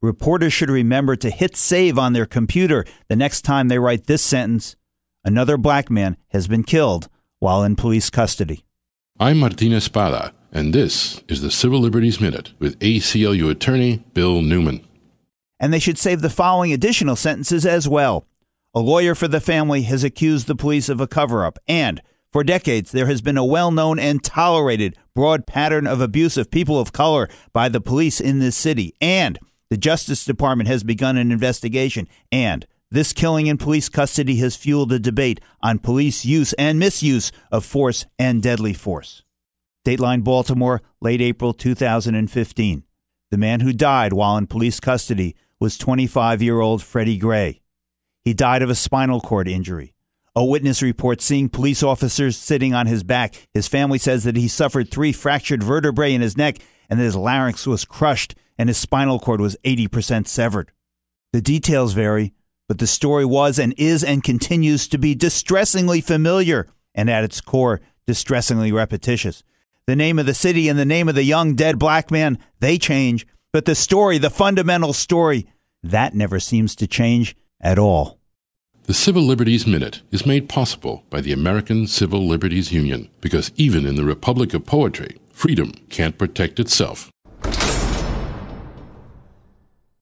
reporters should remember to hit save on their computer the next time they write this sentence Another black man has been killed while in police custody. I'm Martin Espada, and this is the Civil Liberties Minute with ACLU attorney Bill Newman. And they should save the following additional sentences as well. A lawyer for the family has accused the police of a cover up, and for decades there has been a well known and tolerated broad pattern of abuse of people of color by the police in this city, and the Justice Department has begun an investigation, and this killing in police custody has fueled a debate on police use and misuse of force and deadly force. Dateline Baltimore, late April 2015. The man who died while in police custody was 25 year old Freddie Gray. He died of a spinal cord injury. A witness reports seeing police officers sitting on his back. His family says that he suffered three fractured vertebrae in his neck and that his larynx was crushed and his spinal cord was 80% severed. The details vary, but the story was and is and continues to be distressingly familiar and at its core, distressingly repetitious. The name of the city and the name of the young dead black man, they change, but the story, the fundamental story, that never seems to change at all. The Civil Liberties Minute is made possible by the American Civil Liberties Union because even in the Republic of Poetry, freedom can't protect itself.